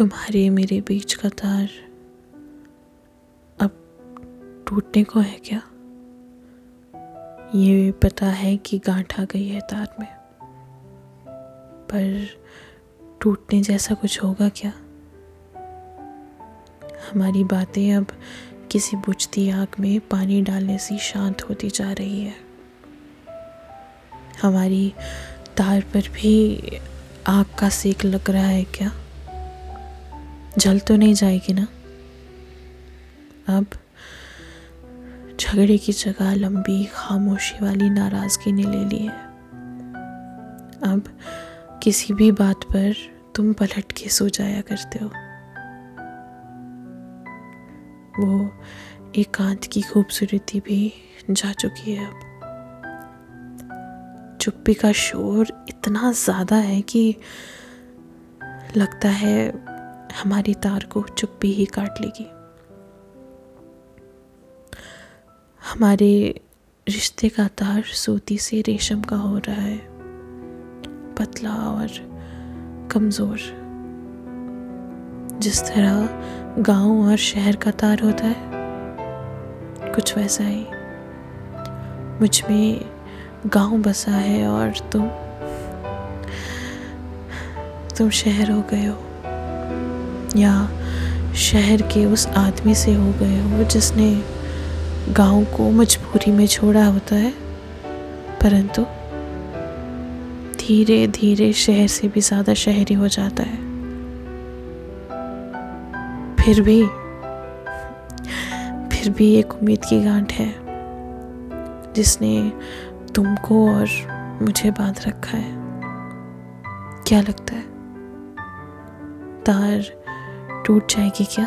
तुम्हारे मेरे बीच का तार अब टूटने को है क्या? ये पता है कि गांठ आ गई है तार में। पर टूटने जैसा कुछ होगा क्या? हमारी बातें अब किसी बुझती आग में पानी डालने से शांत होती जा रही है। हमारी तार पर भी आग का सेक लग रहा है क्या? जल तो नहीं जाएगी ना? अब झगड़े की जगह लंबी, खामोशी वाली नाराज़गी ने ले ली है। अब किसी भी बात पर तुम पलट के सो जाया करते हो। वो एकांत की खूबसूरती भी जा चुकी है अब। चुप्पी का शोर इतना ज़्यादा है कि लगता है हमारी तार को चुप्पी ही काट लेगी। हमारे रिश्ते का तार सूती से रेशम का हो रहा है। पतला और कमज़ोर। जिस तरह गाँव और शहर का तार होता है, कुछ वैसा ही। मुझमें गाँव बसा है और तुम तुम शहर हो गए हो। या शहर के उस आदमी से हो गए हो, जिसने गाँव को मजबूरी में छोड़ा होता है। परंतु धीरे धीरे शहर से भी ज़्यादा शहरी हो जाता है। फिर भी फिर भी एक उम्मीद की गांठ है, जिसने तुमको और मुझे बाँध रखा है। क्या लगता है? तार टूट जाएगी क्या?